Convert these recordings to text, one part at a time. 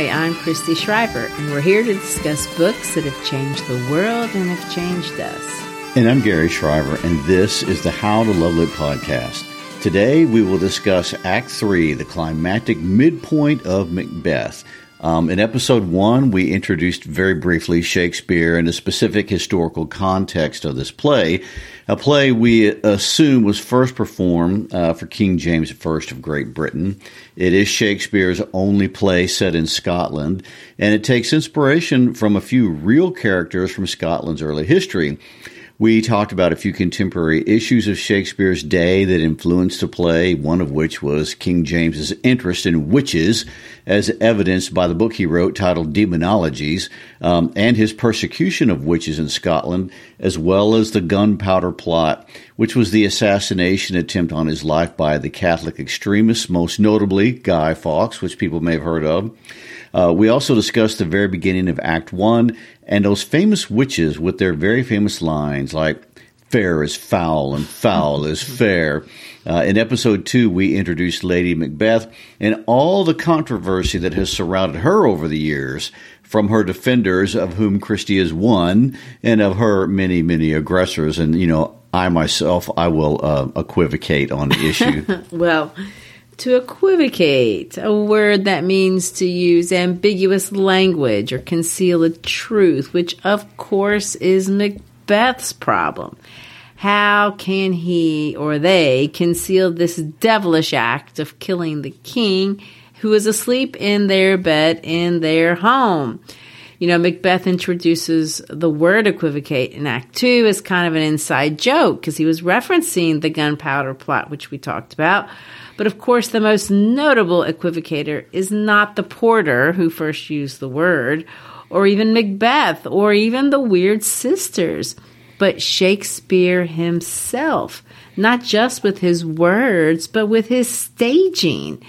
Hi, I'm Christy Schreiber, and we're here to discuss books that have changed the world and have changed us. And I'm Gary Schreiber, and this is the How to Love Lit podcast. Today we will discuss Act 3, the climactic midpoint of Macbeth. Um, in episode one, we introduced very briefly Shakespeare and the specific historical context of this play, a play we assume was first performed uh, for King James I of Great Britain. It is Shakespeare's only play set in Scotland, and it takes inspiration from a few real characters from Scotland's early history. We talked about a few contemporary issues of Shakespeare's day that influenced the play, one of which was King James's interest in witches, as evidenced by the book he wrote titled Demonologies, um, and his persecution of witches in Scotland, as well as the gunpowder plot, which was the assassination attempt on his life by the Catholic extremists, most notably Guy Fawkes, which people may have heard of. Uh, we also discussed the very beginning of Act One and those famous witches with their very famous lines like "Fair is foul and foul is fair." Uh, in episode two, we introduced Lady Macbeth and all the controversy that has surrounded her over the years, from her defenders, of whom Christy is one, and of her many, many aggressors. And you know, I myself, I will uh, equivocate on the issue. well, to equivocate, a word that means to use ambiguous language or conceal a truth, which of course is Macbeth's problem. How can he or they conceal this devilish act of killing the king who is asleep in their bed in their home? You know, Macbeth introduces the word equivocate in Act Two as kind of an inside joke because he was referencing the gunpowder plot, which we talked about. But of course, the most notable equivocator is not the porter who first used the word, or even Macbeth, or even the Weird Sisters, but Shakespeare himself, not just with his words, but with his staging.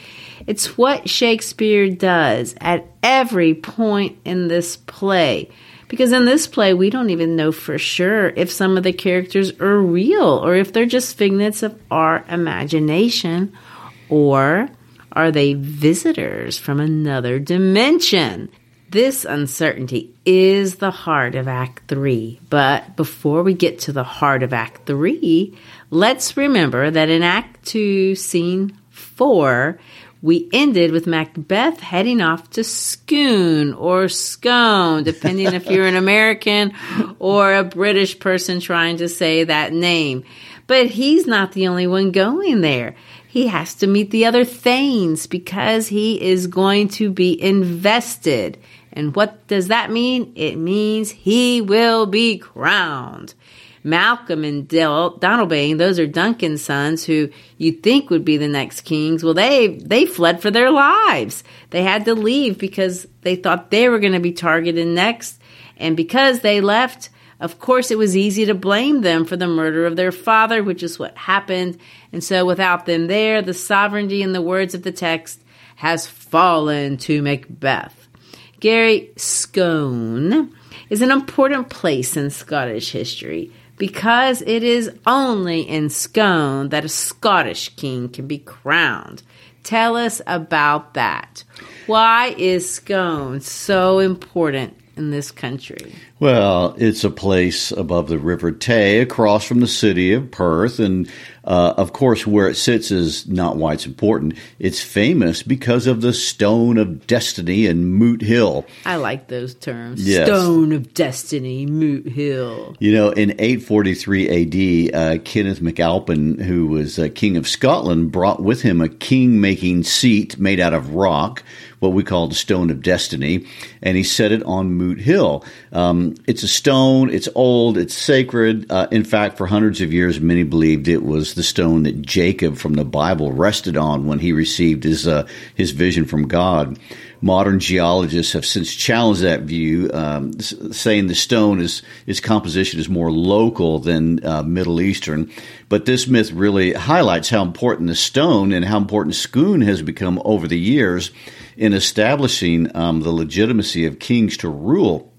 It's what Shakespeare does at every point in this play. Because in this play, we don't even know for sure if some of the characters are real or if they're just figments of our imagination or are they visitors from another dimension? This uncertainty is the heart of Act 3. But before we get to the heart of Act 3, let's remember that in Act 2, Scene 4, we ended with Macbeth heading off to Scone or Scone, depending if you're an American or a British person trying to say that name. But he's not the only one going there he has to meet the other Thanes because he is going to be invested. And what does that mean? It means he will be crowned. Malcolm and Del- Donalbain, those are Duncan's sons who you think would be the next kings. Well, they, they fled for their lives. They had to leave because they thought they were going to be targeted next. And because they left, of course, it was easy to blame them for the murder of their father, which is what happened. And so, without them there, the sovereignty in the words of the text has fallen to Macbeth. Gary Scone is an important place in Scottish history because it is only in Scone that a Scottish king can be crowned. Tell us about that. Why is Scone so important in this country? Well, it's a place above the River Tay, across from the city of Perth, and uh, of course, where it sits is not why it's important. It's famous because of the Stone of Destiny and Moot Hill. I like those terms. Yes. Stone of Destiny, Moot Hill. You know, in 843 AD, uh, Kenneth MacAlpin, who was uh, king of Scotland, brought with him a king-making seat made out of rock, what we call the Stone of Destiny, and he set it on Moot Hill. Um, it's a stone. It's old. It's sacred. Uh, in fact, for hundreds of years, many believed it was the stone that Jacob from the Bible rested on when he received his uh, his vision from God. Modern geologists have since challenged that view, um, saying the stone is its composition is more local than uh, Middle Eastern. But this myth really highlights how important the stone and how important Scone has become over the years in establishing um, the legitimacy of kings to rule.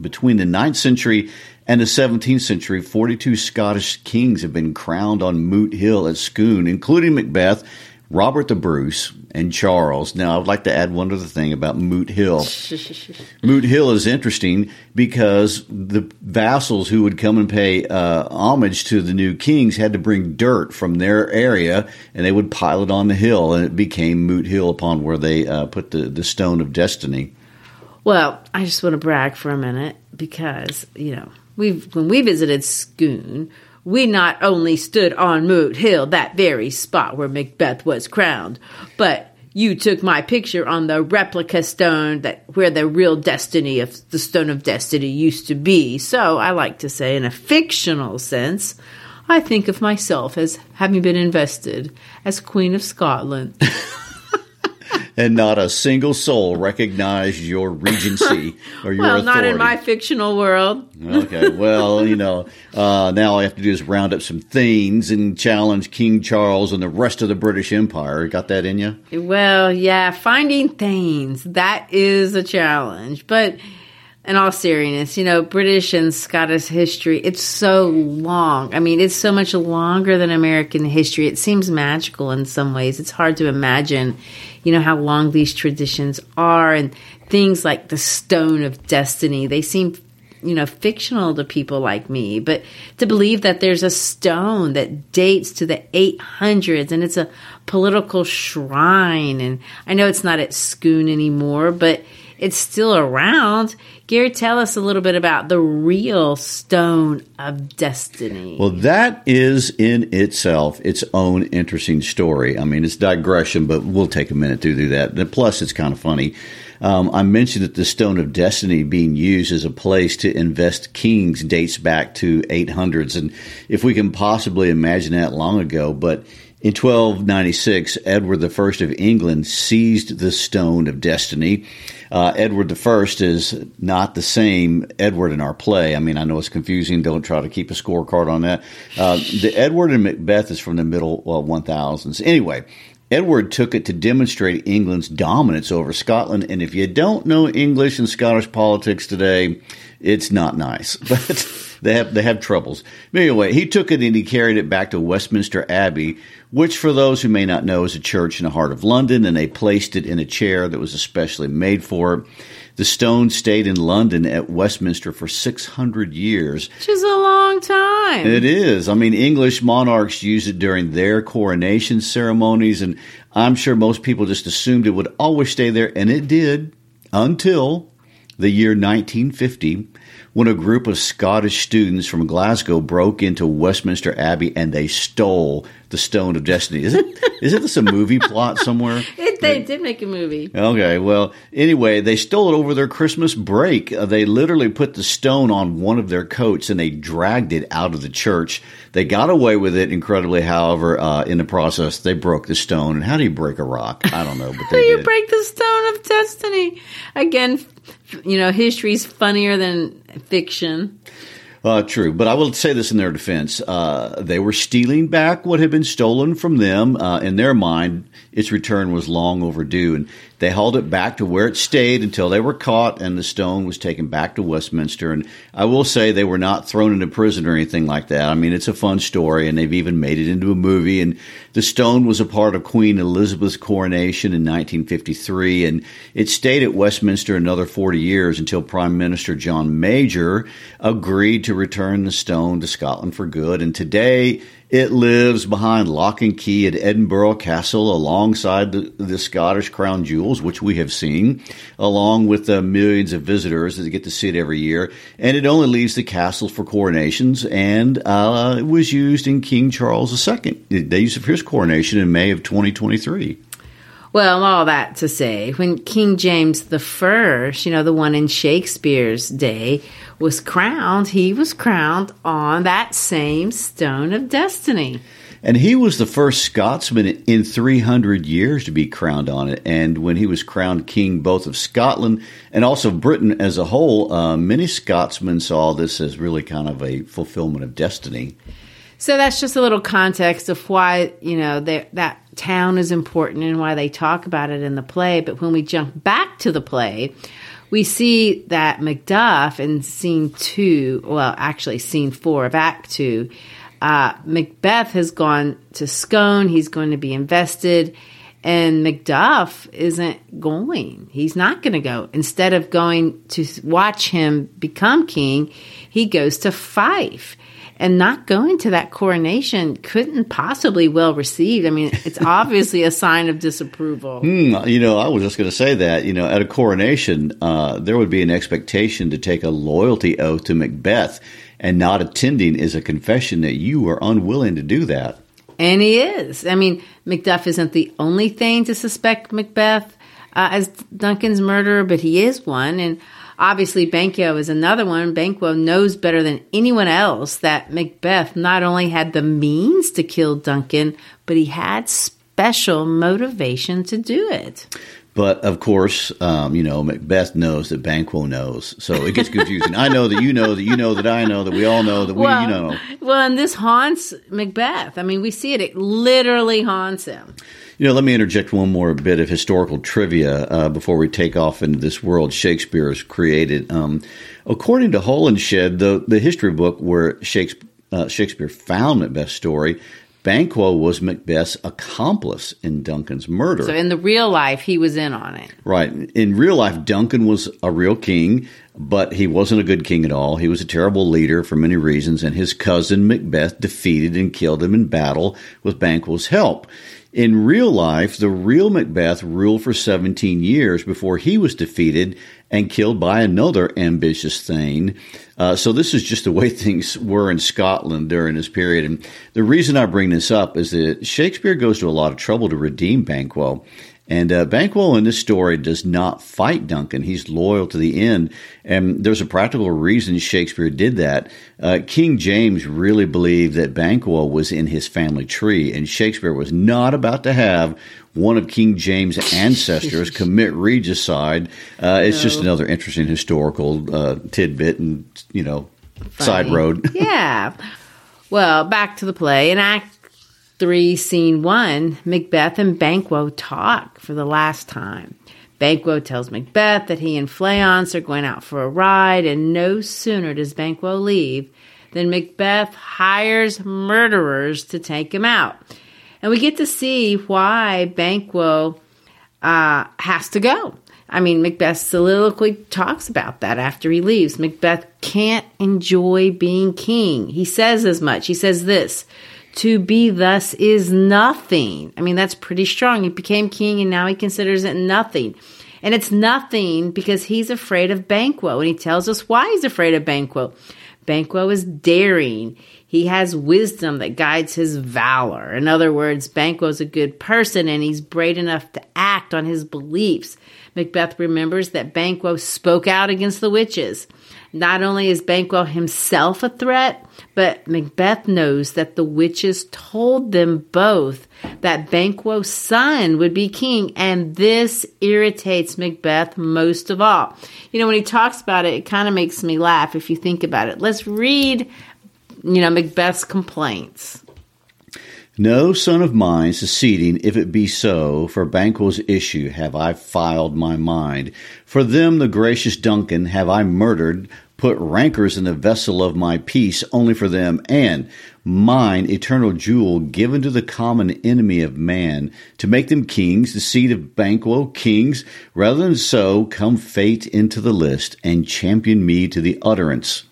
Between the 9th century and the 17th century, 42 Scottish kings have been crowned on Moot Hill at Scone, including Macbeth, Robert the Bruce, and Charles. Now, I would like to add one other thing about Moot Hill. Moot Hill is interesting because the vassals who would come and pay uh, homage to the new kings had to bring dirt from their area and they would pile it on the hill, and it became Moot Hill upon where they uh, put the, the Stone of Destiny. Well, I just want to brag for a minute because, you know, we've when we visited Scone, we not only stood on Moot Hill, that very spot where Macbeth was crowned, but you took my picture on the replica stone that where the real destiny of the stone of destiny used to be. So I like to say in a fictional sense, I think of myself as having been invested as Queen of Scotland. and not a single soul recognized your regency or your well, authority. not in my fictional world. okay, well, you know, uh, now all I have to do is round up some things and challenge King Charles and the rest of the British Empire. Got that in you? Well, yeah, finding things that is a challenge, but in all seriousness, you know, British and Scottish history, it's so long. I mean, it's so much longer than American history. It seems magical in some ways. It's hard to imagine, you know, how long these traditions are and things like the Stone of Destiny. They seem, you know, fictional to people like me. But to believe that there's a stone that dates to the 800s and it's a political shrine. And I know it's not at Scone anymore, but it's still around. Gary, tell us a little bit about the real Stone of Destiny. Well, that is in itself its own interesting story. I mean, it's digression, but we'll take a minute to do that. And plus, it's kind of funny. Um, I mentioned that the Stone of Destiny being used as a place to invest kings dates back to 800s, and if we can possibly imagine that long ago, but in 1296, Edward I of England seized the Stone of Destiny. Uh, Edward I is not the same Edward in our play. I mean, I know it's confusing. Don't try to keep a scorecard on that. Uh, the Edward in Macbeth is from the middle well, 1000s. Anyway, Edward took it to demonstrate England's dominance over Scotland. And if you don't know English and Scottish politics today, it's not nice. But they have they have troubles. Anyway, he took it and he carried it back to Westminster Abbey, which, for those who may not know, is a church in the heart of London, and they placed it in a chair that was especially made for it. The stone stayed in London at Westminster for 600 years. Which is a long time. It is. I mean, English monarchs used it during their coronation ceremonies, and I'm sure most people just assumed it would always stay there, and it did until the year 1950 when a group of Scottish students from Glasgow broke into Westminster Abbey and they stole the Stone of Destiny. Is it? is it this a movie plot somewhere? It, they did make a movie. Okay, well, anyway, they stole it over their Christmas break. Uh, they literally put the stone on one of their coats and they dragged it out of the church. They got away with it incredibly. However, uh, in the process, they broke the stone. And how do you break a rock? I don't know, but they do you did. break the Stone of Destiny? Again, you know, history's funnier than fiction. Uh, true, but I will say this in their defense: uh, they were stealing back what had been stolen from them. Uh, in their mind, its return was long overdue, and they hauled it back to where it stayed until they were caught, and the stone was taken back to Westminster. And I will say they were not thrown into prison or anything like that. I mean, it's a fun story, and they've even made it into a movie. And the stone was a part of Queen Elizabeth's coronation in 1953, and it stayed at Westminster another 40 years until Prime Minister John Major agreed to return the stone to Scotland for good. And today it lives behind lock and key at Edinburgh Castle alongside the, the Scottish crown jewels, which we have seen, along with the millions of visitors that get to see it every year. And it only leaves the castle for coronations, and uh, it was used in King Charles II. Used it for his coronation in May of 2023. Well, all that to say, when King James the First, you know, the one in Shakespeare's day, was crowned, he was crowned on that same stone of destiny. And he was the first Scotsman in 300 years to be crowned on it. And when he was crowned king both of Scotland and also Britain as a whole, uh, many Scotsmen saw this as really kind of a fulfillment of destiny. So that's just a little context of why, you know, that town is important and why they talk about it in the play. But when we jump back to the play, we see that Macduff in scene two, well, actually, scene four of Act two, uh, Macbeth has gone to Scone. He's going to be invested. And Macduff isn't going. He's not going to go. Instead of going to watch him become king, he goes to Fife and not going to that coronation couldn't possibly well received. I mean, it's obviously a sign of disapproval. Hmm, you know, I was just going to say that. You know, at a coronation, uh, there would be an expectation to take a loyalty oath to Macbeth, and not attending is a confession that you are unwilling to do that. And he is. I mean, Macduff isn't the only thing to suspect Macbeth uh, as Duncan's murderer, but he is one. And Obviously, Banquo is another one. Banquo knows better than anyone else that Macbeth not only had the means to kill Duncan, but he had special motivation to do it. But of course, um, you know, Macbeth knows that Banquo knows. So it gets confusing. I know that you know that you know that I know that we all know that we well, you know. Well, and this haunts Macbeth. I mean, we see it. It literally haunts him. You know, let me interject one more bit of historical trivia uh, before we take off into this world Shakespeare has created. Um, according to Holinshed, the, the history book where Shakespeare, uh, Shakespeare found Macbeth's story, Banquo was Macbeth's accomplice in Duncan's murder. So in the real life, he was in on it. Right. In real life, Duncan was a real king, but he wasn't a good king at all. He was a terrible leader for many reasons, and his cousin Macbeth defeated and killed him in battle with Banquo's help. In real life, the real Macbeth ruled for 17 years before he was defeated and killed by another ambitious Thane. Uh, so this is just the way things were in Scotland during this period. And the reason I bring this up is that Shakespeare goes to a lot of trouble to redeem Banquo. And uh, Banquo in this story does not fight Duncan. He's loyal to the end. And there's a practical reason Shakespeare did that. Uh, King James really believed that Banquo was in his family tree, and Shakespeare was not about to have one of King James' ancestors commit regicide. Uh, it's no. just another interesting historical uh, tidbit and, you know, Funny. side road. yeah. Well, back to the play. In Act 3, Scene 1, Macbeth and Banquo talk for the last time. Banquo tells Macbeth that he and Fleance are going out for a ride, and no sooner does Banquo leave than Macbeth hires murderers to take him out. And we get to see why Banquo uh, has to go. I mean, Macbeth's soliloquy talks about that after he leaves. Macbeth can't enjoy being king. He says as much. He says this to be thus is nothing. I mean, that's pretty strong. He became king and now he considers it nothing. And it's nothing because he's afraid of Banquo. And he tells us why he's afraid of Banquo. Banquo is daring. He has wisdom that guides his valor. In other words, Banquo's a good person and he's brave enough to act on his beliefs. Macbeth remembers that Banquo spoke out against the witches. Not only is Banquo himself a threat, but Macbeth knows that the witches told them both that Banquo's son would be king, and this irritates Macbeth most of all. You know, when he talks about it, it kind of makes me laugh if you think about it. Let's read, you know, Macbeth's complaints. No son of mine succeeding, if it be so, for Banquo's issue have I filed my mind. For them, the gracious Duncan, have I murdered, put rancors in the vessel of my peace only for them, and mine eternal jewel given to the common enemy of man, to make them kings, the seed of Banquo, kings, rather than so come fate into the list, and champion me to the utterance.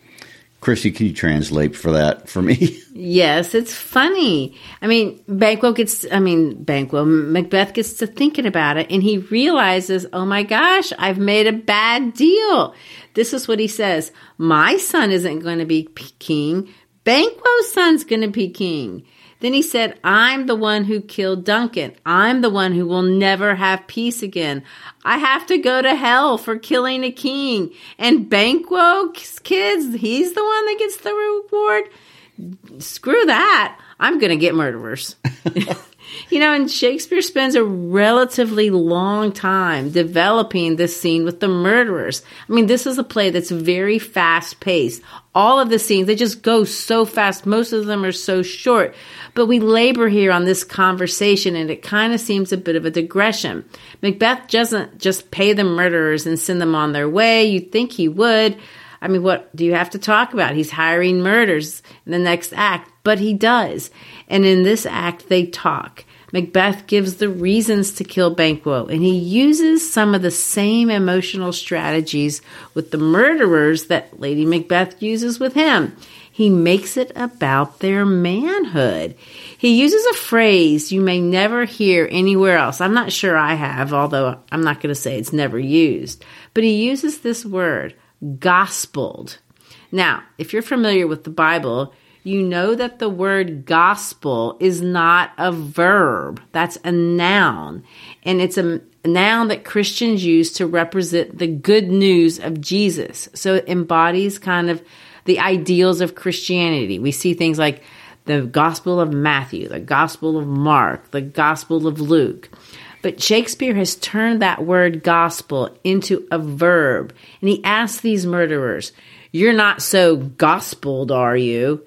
Christy, can you translate for that for me? Yes, it's funny. I mean, Banquo gets, I mean, Banquo, Macbeth gets to thinking about it and he realizes, oh my gosh, I've made a bad deal. This is what he says My son isn't going to be king, Banquo's son's going to be king. Then he said, I'm the one who killed Duncan. I'm the one who will never have peace again. I have to go to hell for killing a king. And Banquo's kids, he's the one that gets the reward. Screw that. I'm going to get murderers. you know, and Shakespeare spends a relatively long time developing this scene with the murderers. I mean, this is a play that's very fast paced. All of the scenes, they just go so fast. Most of them are so short. But we labor here on this conversation and it kind of seems a bit of a digression. Macbeth doesn't just pay the murderers and send them on their way. You'd think he would. I mean, what do you have to talk about? He's hiring murders in the next act, but he does. And in this act, they talk. Macbeth gives the reasons to kill Banquo, and he uses some of the same emotional strategies with the murderers that Lady Macbeth uses with him. He makes it about their manhood. He uses a phrase you may never hear anywhere else. I'm not sure I have, although I'm not going to say it's never used. But he uses this word, gospeled. Now, if you're familiar with the Bible, you know that the word gospel is not a verb, that's a noun. And it's a noun that Christians use to represent the good news of Jesus. So it embodies kind of the ideals of Christianity. We see things like the Gospel of Matthew, the Gospel of Mark, the Gospel of Luke. But Shakespeare has turned that word gospel into a verb. And he asks these murderers, You're not so gospeled, are you?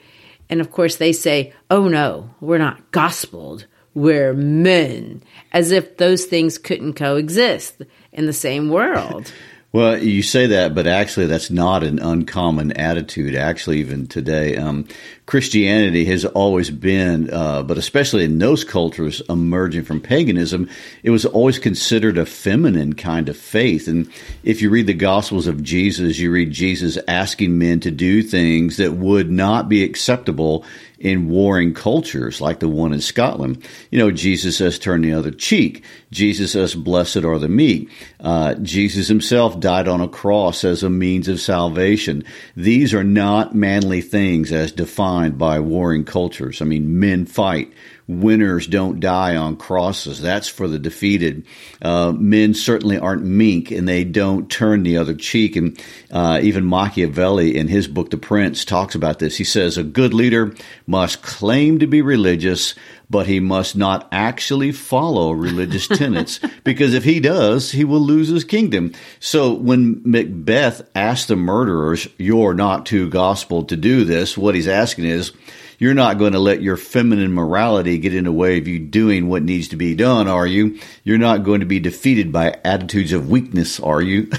And of course, they say, Oh no, we're not gospeled. We're men. As if those things couldn't coexist in the same world. Well, you say that, but actually, that's not an uncommon attitude. Actually, even today, um, Christianity has always been, uh, but especially in those cultures emerging from paganism, it was always considered a feminine kind of faith. And if you read the Gospels of Jesus, you read Jesus asking men to do things that would not be acceptable in warring cultures like the one in Scotland. You know, Jesus says, turn the other cheek. Jesus says, blessed are the meek. Uh, Jesus himself died on a cross as a means of salvation. These are not manly things as defined by warring cultures. I mean, men fight winners don't die on crosses. That's for the defeated. Uh, men certainly aren't meek and they don't turn the other cheek. And uh, even Machiavelli in his book, The Prince, talks about this. He says, A good leader must claim to be religious, but he must not actually follow religious tenets because if he does, he will lose his kingdom. So when Macbeth asked the murderers, You're not too gospel to do this, what he's asking is, you're not going to let your feminine morality get in the way of you doing what needs to be done, are you? You're not going to be defeated by attitudes of weakness, are you?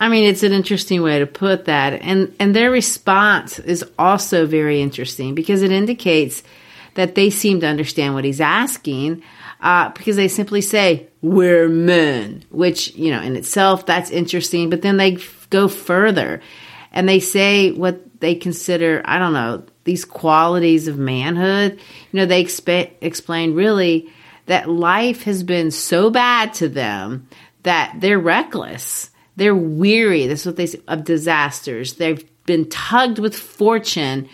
I mean, it's an interesting way to put that. And and their response is also very interesting because it indicates that they seem to understand what he's asking. Uh, because they simply say, we're men, which, you know, in itself, that's interesting. But then they f- go further and they say what they consider, I don't know, these qualities of manhood. You know, they explain really that life has been so bad to them that they're reckless. They're weary. That's what they say of disasters. They've been tugged with fortune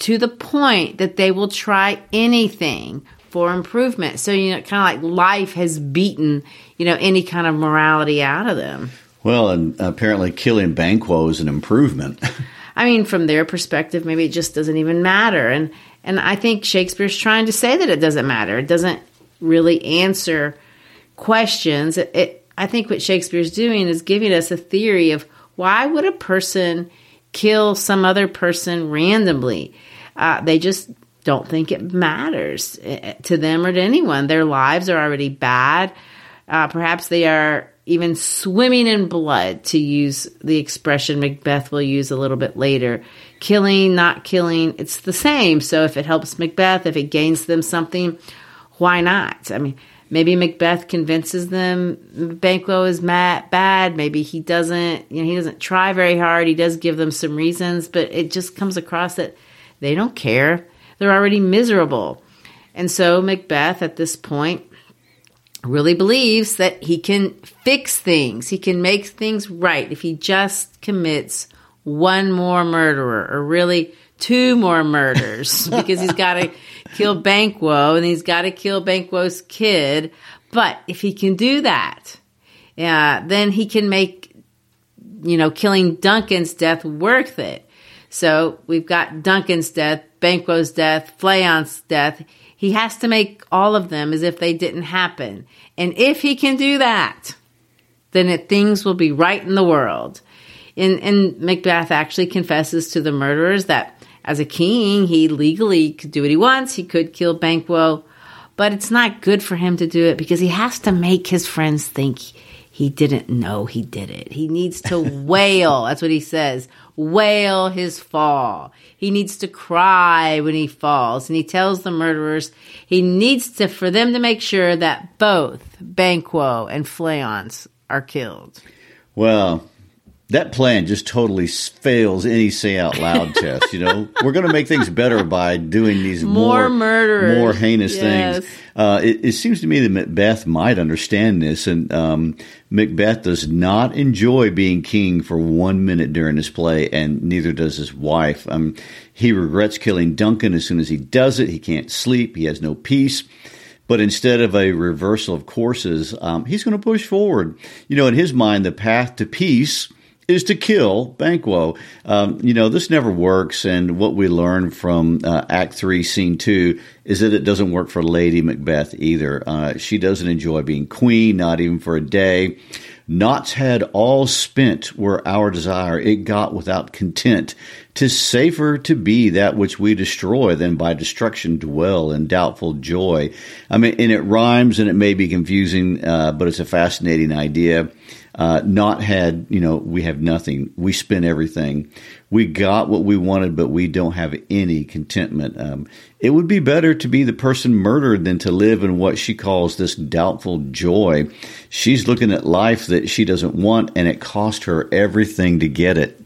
to the point that they will try anything for improvement. So, you know, kind of like life has beaten, you know, any kind of morality out of them. Well, and apparently killing Banquo is an improvement. I mean, from their perspective, maybe it just doesn't even matter. And and I think Shakespeare's trying to say that it doesn't matter. It doesn't really answer questions. It, it, I think what Shakespeare's doing is giving us a theory of why would a person kill some other person randomly? Uh, they just don't think it matters eh, to them or to anyone. Their lives are already bad. Uh, perhaps they are even swimming in blood, to use the expression Macbeth will use a little bit later. Killing, not killing, it's the same. So if it helps Macbeth, if it gains them something, why not? I mean, maybe Macbeth convinces them Banquo is mad, bad. Maybe he doesn't, you know, he doesn't try very hard. He does give them some reasons, but it just comes across that they don't care. They're already miserable. And so Macbeth at this point really believes that he can fix things, he can make things right if he just commits one more murderer or really two more murders because he's got to kill Banquo and he's got to kill Banquo's kid. But if he can do that, yeah, then he can make, you know, killing Duncan's death worth it. So we've got Duncan's death, Banquo's death, Fleance death. He has to make all of them as if they didn't happen. And if he can do that, then it, things will be right in the world. And, and Macbeth actually confesses to the murderers that as a king, he legally could do what he wants. He could kill Banquo, but it's not good for him to do it because he has to make his friends think he didn't know he did it. He needs to wail. That's what he says. Wail his fall. He needs to cry when he falls. And he tells the murderers he needs to, for them to make sure that both Banquo and Fleance are killed. Well, that plan just totally fails any say out loud test. You know, we're going to make things better by doing these more, more more heinous yes. things. Uh, it, it, seems to me that Macbeth might understand this, and um, Macbeth does not enjoy being king for one minute during this play, and neither does his wife. Um, he regrets killing Duncan as soon as he does it. He can't sleep. He has no peace. But instead of a reversal of courses, um, he's going to push forward. You know, in his mind, the path to peace is to kill Banquo. Um, you know, this never works. And what we learn from uh, Act 3, Scene 2 is that it doesn't work for Lady Macbeth either. Uh, she doesn't enjoy being queen, not even for a day. Knots had all spent were our desire. It got without content. Tis safer to be that which we destroy than by destruction dwell in doubtful joy. I mean, and it rhymes and it may be confusing, uh, but it's a fascinating idea uh, not had, you know, we have nothing. We spent everything. We got what we wanted, but we don't have any contentment. Um, it would be better to be the person murdered than to live in what she calls this doubtful joy. She's looking at life that she doesn't want, and it cost her everything to get it.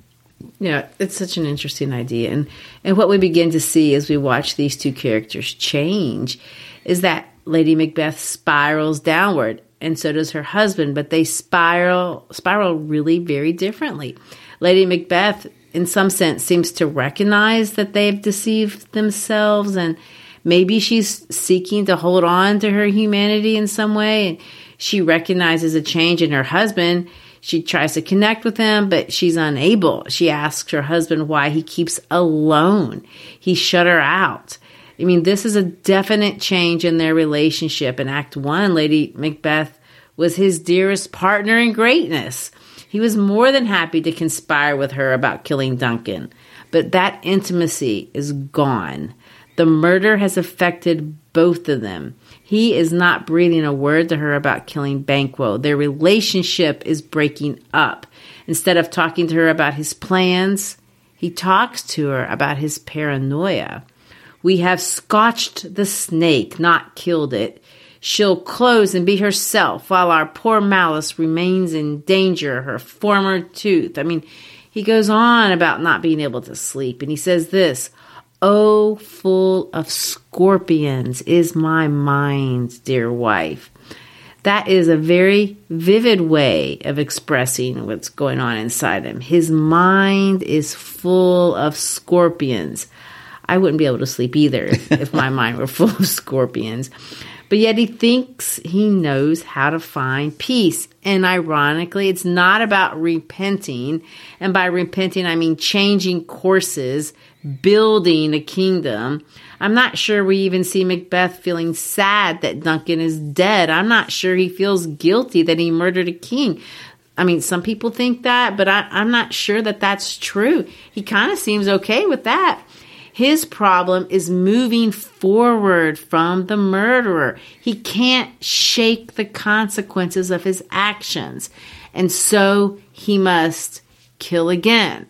Yeah, it's such an interesting idea. And, and what we begin to see as we watch these two characters change is that Lady Macbeth spirals downward and so does her husband, but they spiral spiral really very differently. Lady Macbeth in some sense seems to recognize that they've deceived themselves and maybe she's seeking to hold on to her humanity in some way and she recognizes a change in her husband. She tries to connect with him, but she's unable. She asks her husband why he keeps alone. He shut her out. I mean, this is a definite change in their relationship. In Act One, Lady Macbeth was his dearest partner in greatness. He was more than happy to conspire with her about killing Duncan, but that intimacy is gone. The murder has affected both of them. He is not breathing a word to her about killing Banquo. Their relationship is breaking up. Instead of talking to her about his plans, he talks to her about his paranoia. We have scotched the snake, not killed it. She'll close and be herself while our poor Malice remains in danger, her former tooth. I mean, he goes on about not being able to sleep, and he says this Oh, full of scorpions is my mind, dear wife. That is a very vivid way of expressing what's going on inside him. His mind is full of scorpions. I wouldn't be able to sleep either if, if my mind were full of scorpions. But yet he thinks he knows how to find peace. And ironically, it's not about repenting. And by repenting, I mean changing courses, building a kingdom. I'm not sure we even see Macbeth feeling sad that Duncan is dead. I'm not sure he feels guilty that he murdered a king. I mean, some people think that, but I, am not sure that that's true. He kind of seems okay with that. His problem is moving forward from the murderer. He can't shake the consequences of his actions. And so he must kill again.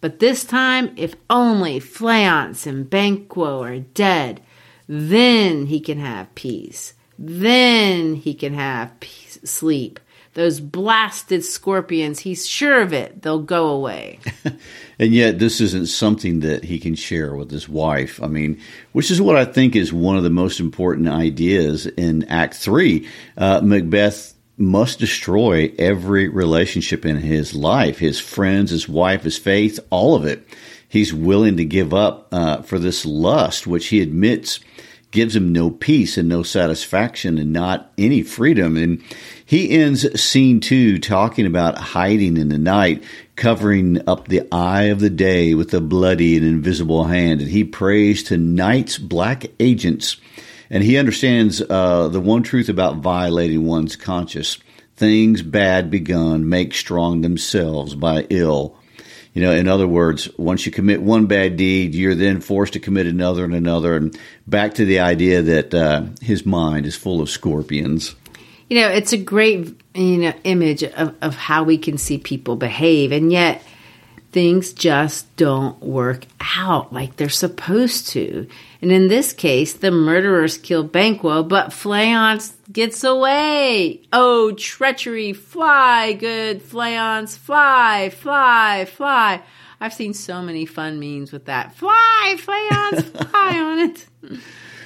But this time, if only Fleance and Banquo are dead, then he can have peace. Then he can have peace, sleep those blasted scorpions, he's sure of it, they'll go away. and yet, this isn't something that he can share with his wife. I mean, which is what I think is one of the most important ideas in Act Three. Uh, Macbeth must destroy every relationship in his life his friends, his wife, his faith, all of it. He's willing to give up uh, for this lust, which he admits gives him no peace and no satisfaction and not any freedom. And he ends scene two talking about hiding in the night, covering up the eye of the day with a bloody and invisible hand. And he prays to night's black agents. And he understands uh, the one truth about violating one's conscience. Things bad begun make strong themselves by ill. You know, in other words, once you commit one bad deed, you're then forced to commit another and another. And back to the idea that uh, his mind is full of scorpions. You know, it's a great you know image of, of how we can see people behave, and yet things just don't work out like they're supposed to. And in this case, the murderers kill Banquo, but Fleance gets away. Oh, treachery! Fly, good Fleance, fly, fly, fly. I've seen so many fun memes with that. Fly, Fleance, fly on it.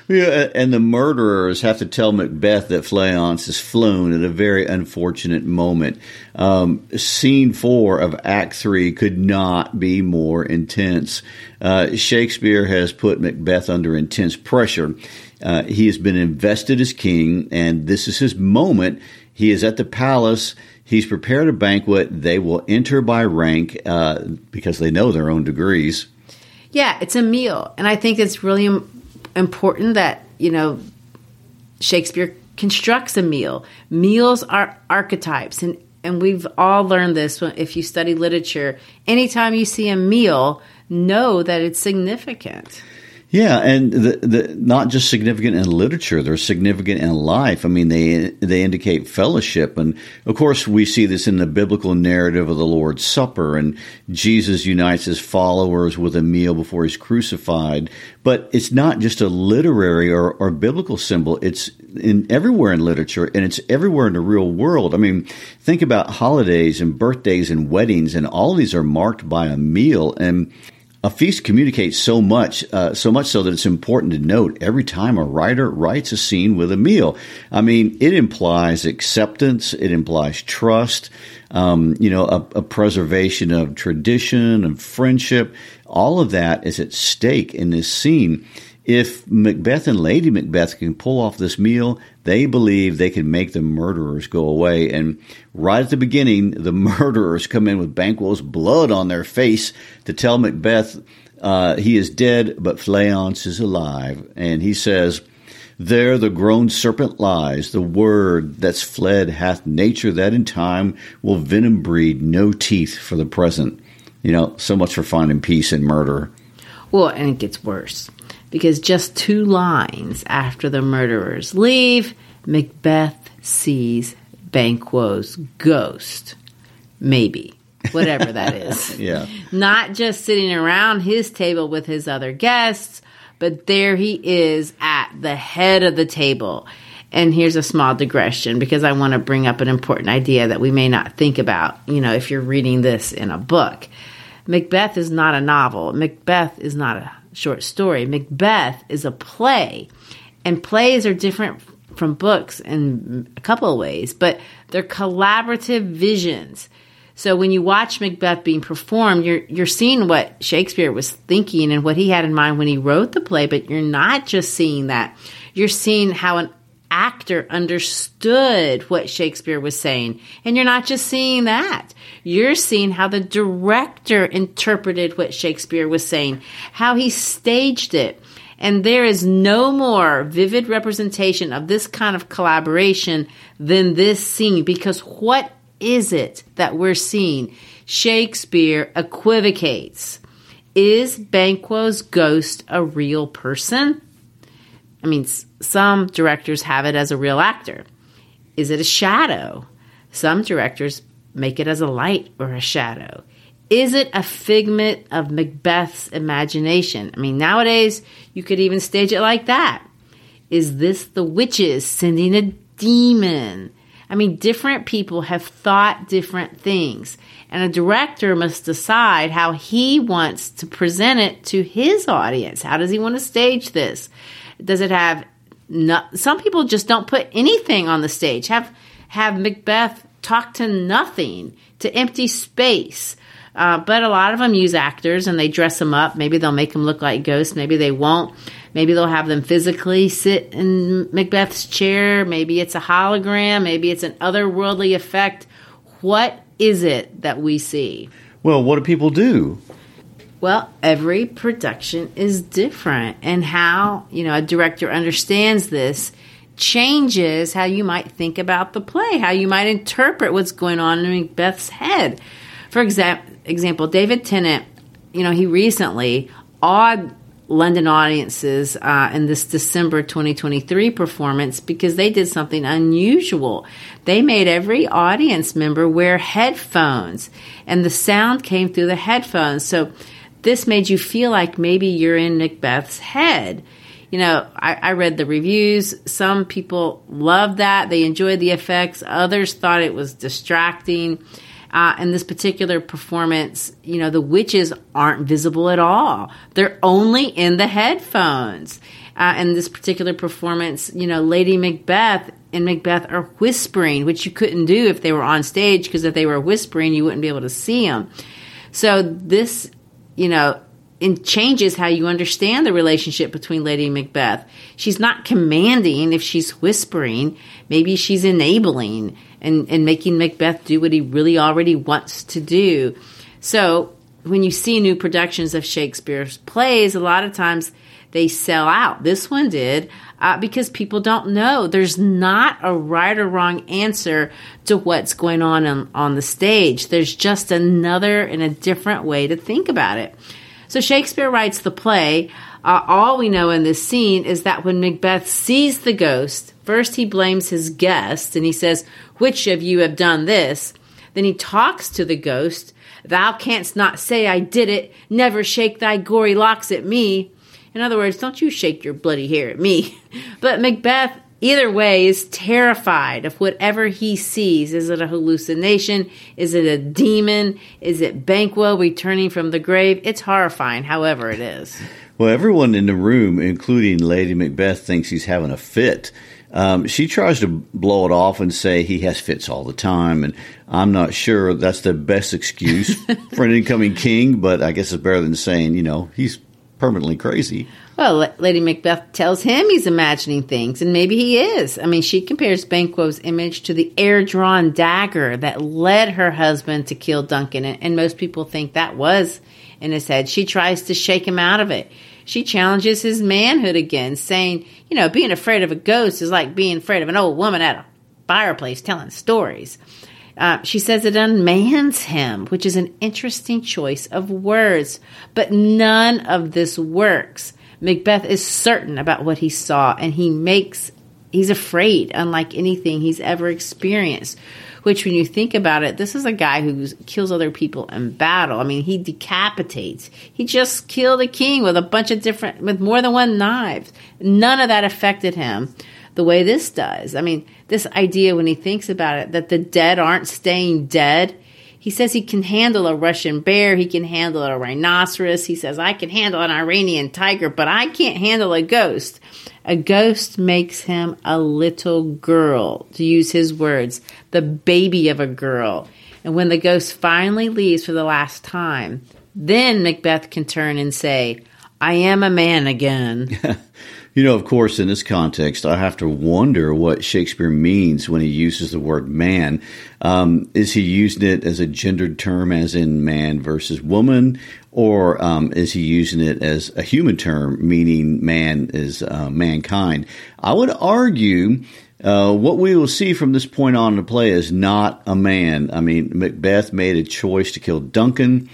Yeah, and the murderers have to tell Macbeth that Fleance has flown at a very unfortunate moment. Um, scene four of Act Three could not be more intense. Uh, Shakespeare has put Macbeth under intense pressure. Uh, he has been invested as king, and this is his moment. He is at the palace. He's prepared a banquet. They will enter by rank uh, because they know their own degrees. Yeah, it's a meal, and I think it's really important that, you know, Shakespeare constructs a meal. Meals are archetypes and and we've all learned this if you study literature. Anytime you see a meal, know that it's significant. Yeah, and the, the, not just significant in literature; they're significant in life. I mean, they they indicate fellowship, and of course, we see this in the biblical narrative of the Lord's Supper, and Jesus unites his followers with a meal before he's crucified. But it's not just a literary or, or biblical symbol; it's in everywhere in literature, and it's everywhere in the real world. I mean, think about holidays and birthdays and weddings, and all these are marked by a meal, and a feast communicates so much, uh, so much so that it's important to note every time a writer writes a scene with a meal. I mean, it implies acceptance, it implies trust, um, you know, a, a preservation of tradition and friendship. All of that is at stake in this scene if Macbeth and Lady Macbeth can pull off this meal, they believe they can make the murderers go away. And right at the beginning, the murderers come in with Banquo's blood on their face to tell Macbeth uh, he is dead, but Fleance is alive. And he says, There the grown serpent lies, the word that's fled hath nature that in time will venom breed, no teeth for the present. You know, so much for finding peace in murder. Well, and it gets worse because just two lines after the murderers leave, Macbeth sees Banquo's ghost. Maybe. Whatever that is. yeah. Not just sitting around his table with his other guests, but there he is at the head of the table. And here's a small digression because I want to bring up an important idea that we may not think about, you know, if you're reading this in a book. Macbeth is not a novel. Macbeth is not a short story. Macbeth is a play, and plays are different from books in a couple of ways, but they're collaborative visions. So when you watch Macbeth being performed, you're you're seeing what Shakespeare was thinking and what he had in mind when he wrote the play, but you're not just seeing that. You're seeing how an actor understood what Shakespeare was saying. And you're not just seeing that. You're seeing how the director interpreted what Shakespeare was saying, how he staged it. And there is no more vivid representation of this kind of collaboration than this scene because what is it that we're seeing? Shakespeare equivocates. Is Banquo's ghost a real person? I mean, some directors have it as a real actor. Is it a shadow? Some directors make it as a light or a shadow. Is it a figment of Macbeth's imagination? I mean, nowadays you could even stage it like that. Is this the witches sending a demon? I mean, different people have thought different things, and a director must decide how he wants to present it to his audience. How does he want to stage this? Does it have some people just don't put anything on the stage. Have have Macbeth talk to nothing, to empty space. Uh, but a lot of them use actors and they dress them up. Maybe they'll make them look like ghosts. Maybe they won't. Maybe they'll have them physically sit in Macbeth's chair. Maybe it's a hologram. Maybe it's an otherworldly effect. What is it that we see? Well, what do people do? Well, every production is different, and how you know a director understands this changes how you might think about the play, how you might interpret what's going on in Macbeth's head. For exa- example, David Tennant, you know, he recently awed London audiences uh, in this December 2023 performance because they did something unusual. They made every audience member wear headphones, and the sound came through the headphones. So this made you feel like maybe you're in Macbeth's head. You know, I, I read the reviews. Some people loved that. They enjoyed the effects. Others thought it was distracting. Uh, in this particular performance, you know, the witches aren't visible at all. They're only in the headphones. Uh, in this particular performance, you know, Lady Macbeth and Macbeth are whispering, which you couldn't do if they were on stage, because if they were whispering, you wouldn't be able to see them. So this you know, it changes how you understand the relationship between Lady Macbeth. She's not commanding if she's whispering. Maybe she's enabling and, and making Macbeth do what he really already wants to do. So when you see new productions of Shakespeare's plays, a lot of times they sell out. This one did uh, because people don't know. There's not a right or wrong answer to what's going on, on the stage. There's just another and a different way to think about it. So Shakespeare writes the play. Uh, all we know in this scene is that when Macbeth sees the ghost, first he blames his guest and he says, Which of you have done this? Then he talks to the ghost. Thou canst not say I did it. Never shake thy gory locks at me. In other words, don't you shake your bloody hair at me. but Macbeth, either way, is terrified of whatever he sees. Is it a hallucination? Is it a demon? Is it Banquo returning from the grave? It's horrifying, however, it is. Well, everyone in the room, including Lady Macbeth, thinks he's having a fit. Um, she tries to blow it off and say he has fits all the time, and I'm not sure that's the best excuse for an incoming king. But I guess it's better than saying, you know, he's permanently crazy. Well, Lady Macbeth tells him he's imagining things, and maybe he is. I mean, she compares Banquo's image to the air drawn dagger that led her husband to kill Duncan, and most people think that was in his head. She tries to shake him out of it. She challenges his manhood again, saying, you know, being afraid of a ghost is like being afraid of an old woman at a fireplace telling stories. Uh, she says it unmans him, which is an interesting choice of words, but none of this works. Macbeth is certain about what he saw, and he makes he's afraid, unlike anything he's ever experienced. Which, when you think about it, this is a guy who kills other people in battle. I mean, he decapitates. He just killed a king with a bunch of different, with more than one knife. None of that affected him the way this does. I mean, this idea when he thinks about it that the dead aren't staying dead. He says he can handle a Russian bear, he can handle a rhinoceros. He says, I can handle an Iranian tiger, but I can't handle a ghost. A ghost makes him a little girl, to use his words, the baby of a girl. And when the ghost finally leaves for the last time, then Macbeth can turn and say, I am a man again. You know, of course, in this context, I have to wonder what Shakespeare means when he uses the word man. Um, is he using it as a gendered term, as in man versus woman, or um, is he using it as a human term, meaning man is uh, mankind? I would argue. Uh, what we will see from this point on in the play is not a man. I mean, Macbeth made a choice to kill Duncan.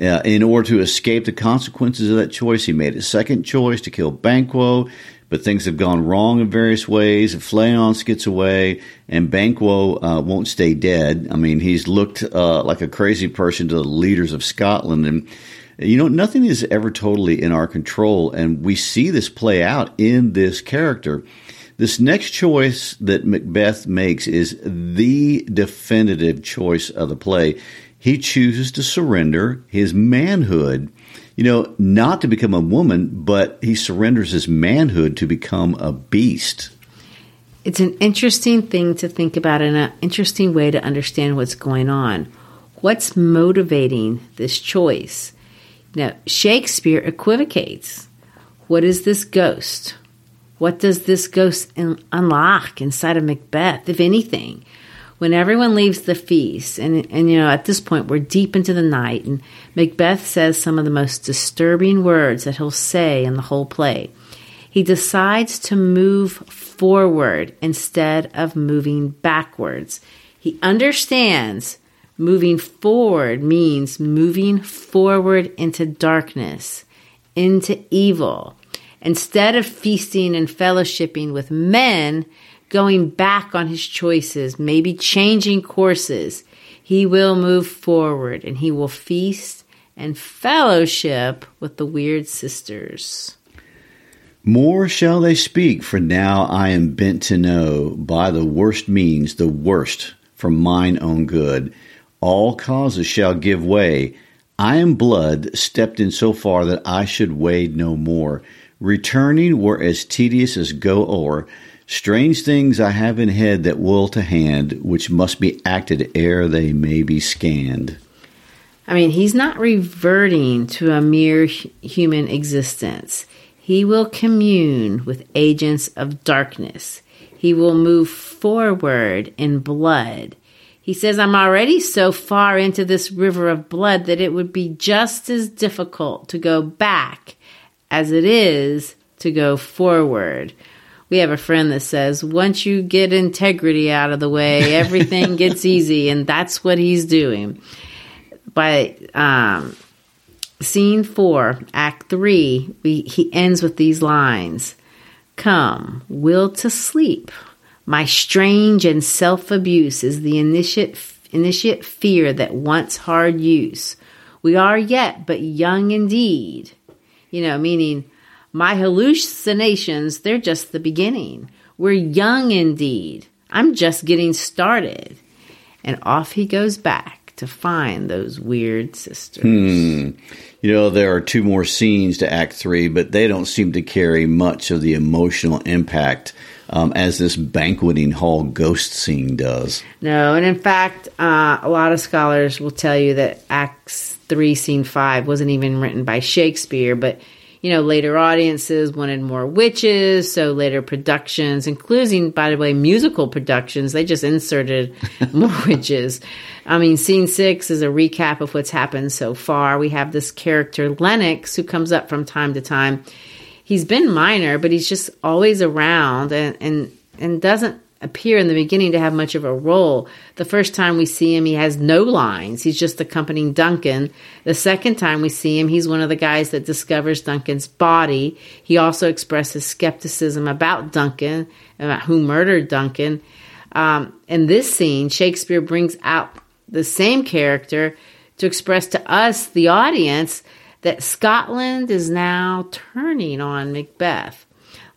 Uh, in order to escape the consequences of that choice, he made a second choice to kill Banquo, but things have gone wrong in various ways. Fleance gets away, and Banquo uh, won't stay dead. I mean, he's looked uh, like a crazy person to the leaders of Scotland, and you know, nothing is ever totally in our control, and we see this play out in this character. This next choice that Macbeth makes is the definitive choice of the play he chooses to surrender his manhood, you know, not to become a woman, but he surrenders his manhood to become a beast. It's an interesting thing to think about and an interesting way to understand what's going on. What's motivating this choice? Now, Shakespeare equivocates. What is this ghost? What does this ghost unlock inside of Macbeth, if anything? When everyone leaves the feast, and, and you know, at this point, we're deep into the night, and Macbeth says some of the most disturbing words that he'll say in the whole play. He decides to move forward instead of moving backwards. He understands moving forward means moving forward into darkness, into evil. Instead of feasting and fellowshipping with men, going back on his choices, maybe changing courses, he will move forward and he will feast and fellowship with the weird sisters. More shall they speak, for now I am bent to know by the worst means the worst for mine own good. All causes shall give way. I am blood stepped in so far that I should wade no more. Returning were as tedious as go o'er. Strange things I have in head that will to hand, which must be acted ere they may be scanned. I mean, he's not reverting to a mere human existence. He will commune with agents of darkness. He will move forward in blood. He says, I'm already so far into this river of blood that it would be just as difficult to go back as it is to go forward we have a friend that says once you get integrity out of the way, everything gets easy, and that's what he's doing. By um, scene four, act three, we, he ends with these lines Come, will to sleep. My strange and self abuse is the initiate, initiate fear that wants hard use. We are yet but young indeed. You know, meaning my hallucinations, they're just the beginning. We're young indeed. I'm just getting started. And off he goes back to find those weird sisters. Hmm. You know, there are two more scenes to Act Three, but they don't seem to carry much of the emotional impact um, as this banqueting hall ghost scene does. No, and in fact, uh, a lot of scholars will tell you that Acts 3, Scene 5 wasn't even written by Shakespeare, but you know, later audiences wanted more witches, so later productions, including, by the way, musical productions, they just inserted more witches. I mean, scene six is a recap of what's happened so far. We have this character, Lennox, who comes up from time to time. He's been minor, but he's just always around and, and, and doesn't appear in the beginning to have much of a role. The first time we see him, he has no lines. He's just accompanying Duncan. The second time we see him, he's one of the guys that discovers Duncan's body. He also expresses skepticism about Duncan, and about who murdered Duncan. Um, in this scene, Shakespeare brings out the same character to express to us, the audience, that Scotland is now turning on Macbeth.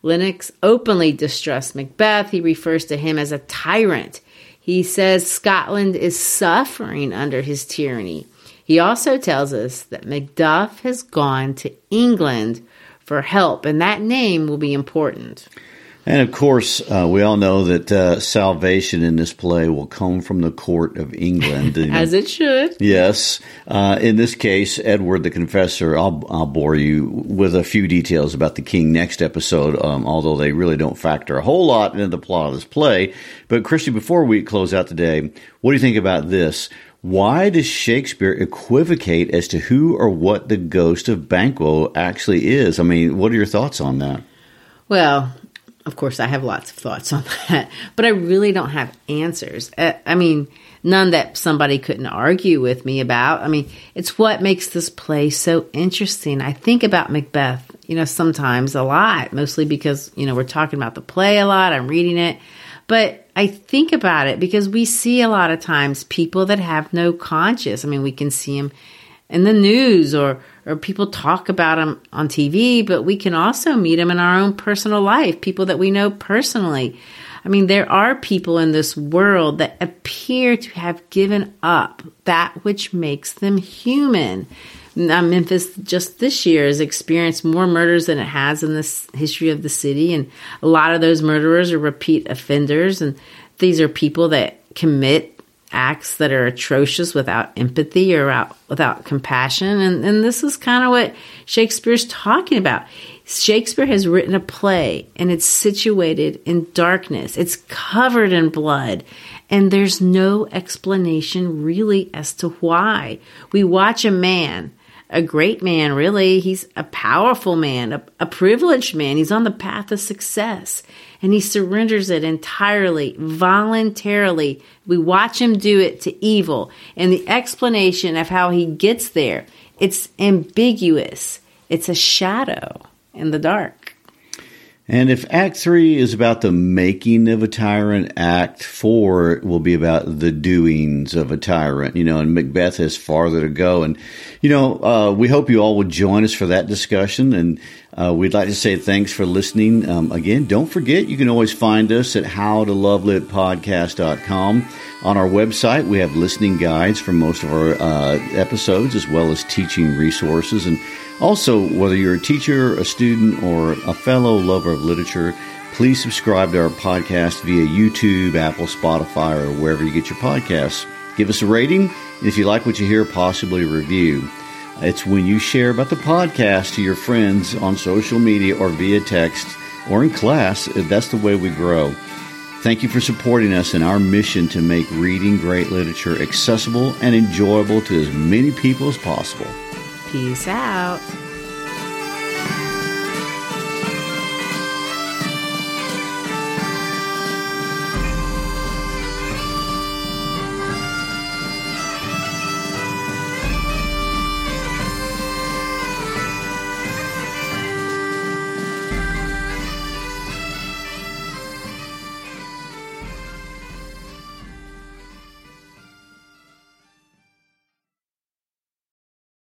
Lennox openly distrusts Macbeth. He refers to him as a tyrant. He says Scotland is suffering under his tyranny. He also tells us that Macduff has gone to England for help, and that name will be important. And of course, uh, we all know that uh, salvation in this play will come from the court of England. As it should. Yes. Uh, in this case, Edward the Confessor, I'll, I'll bore you with a few details about the king next episode, um, although they really don't factor a whole lot into the plot of this play. But, Christy, before we close out today, what do you think about this? Why does Shakespeare equivocate as to who or what the ghost of Banquo actually is? I mean, what are your thoughts on that? Well, of course, I have lots of thoughts on that, but I really don't have answers. Uh, I mean, none that somebody couldn't argue with me about. I mean, it's what makes this play so interesting. I think about Macbeth, you know, sometimes a lot, mostly because, you know, we're talking about the play a lot, I'm reading it. But I think about it because we see a lot of times people that have no conscience. I mean, we can see them in the news or or people talk about them on TV, but we can also meet them in our own personal life, people that we know personally. I mean, there are people in this world that appear to have given up that which makes them human. Now, Memphis just this year has experienced more murders than it has in the history of the city, and a lot of those murderers are repeat offenders, and these are people that commit acts that are atrocious without empathy or without, compassion. And, and this is kind of what Shakespeare's talking about. Shakespeare has written a play and it's situated in darkness, it's covered in blood, and there's no explanation really as to why. We watch a man a great man, really. He's a powerful man, a, a, privileged man. He's on the path of success and he surrenders it entirely, voluntarily. We watch him do it to evil. And the explanation of how he gets there, it's ambiguous. It's a shadow in the dark. And if Act Three is about the making of a tyrant, Act Four will be about the doings of a tyrant. You know, and Macbeth has farther to go. And you know, uh, we hope you all will join us for that discussion. And uh, we'd like to say thanks for listening. Um, again, don't forget you can always find us at howtolovelitpodcast.com. On our website, we have listening guides for most of our uh, episodes, as well as teaching resources and also, whether you're a teacher, a student, or a fellow lover of literature, please subscribe to our podcast via YouTube, Apple, Spotify, or wherever you get your podcasts. Give us a rating, and if you like what you hear, possibly a review. It's when you share about the podcast to your friends on social media or via text or in class, that's the way we grow. Thank you for supporting us in our mission to make reading great literature accessible and enjoyable to as many people as possible. Peace out.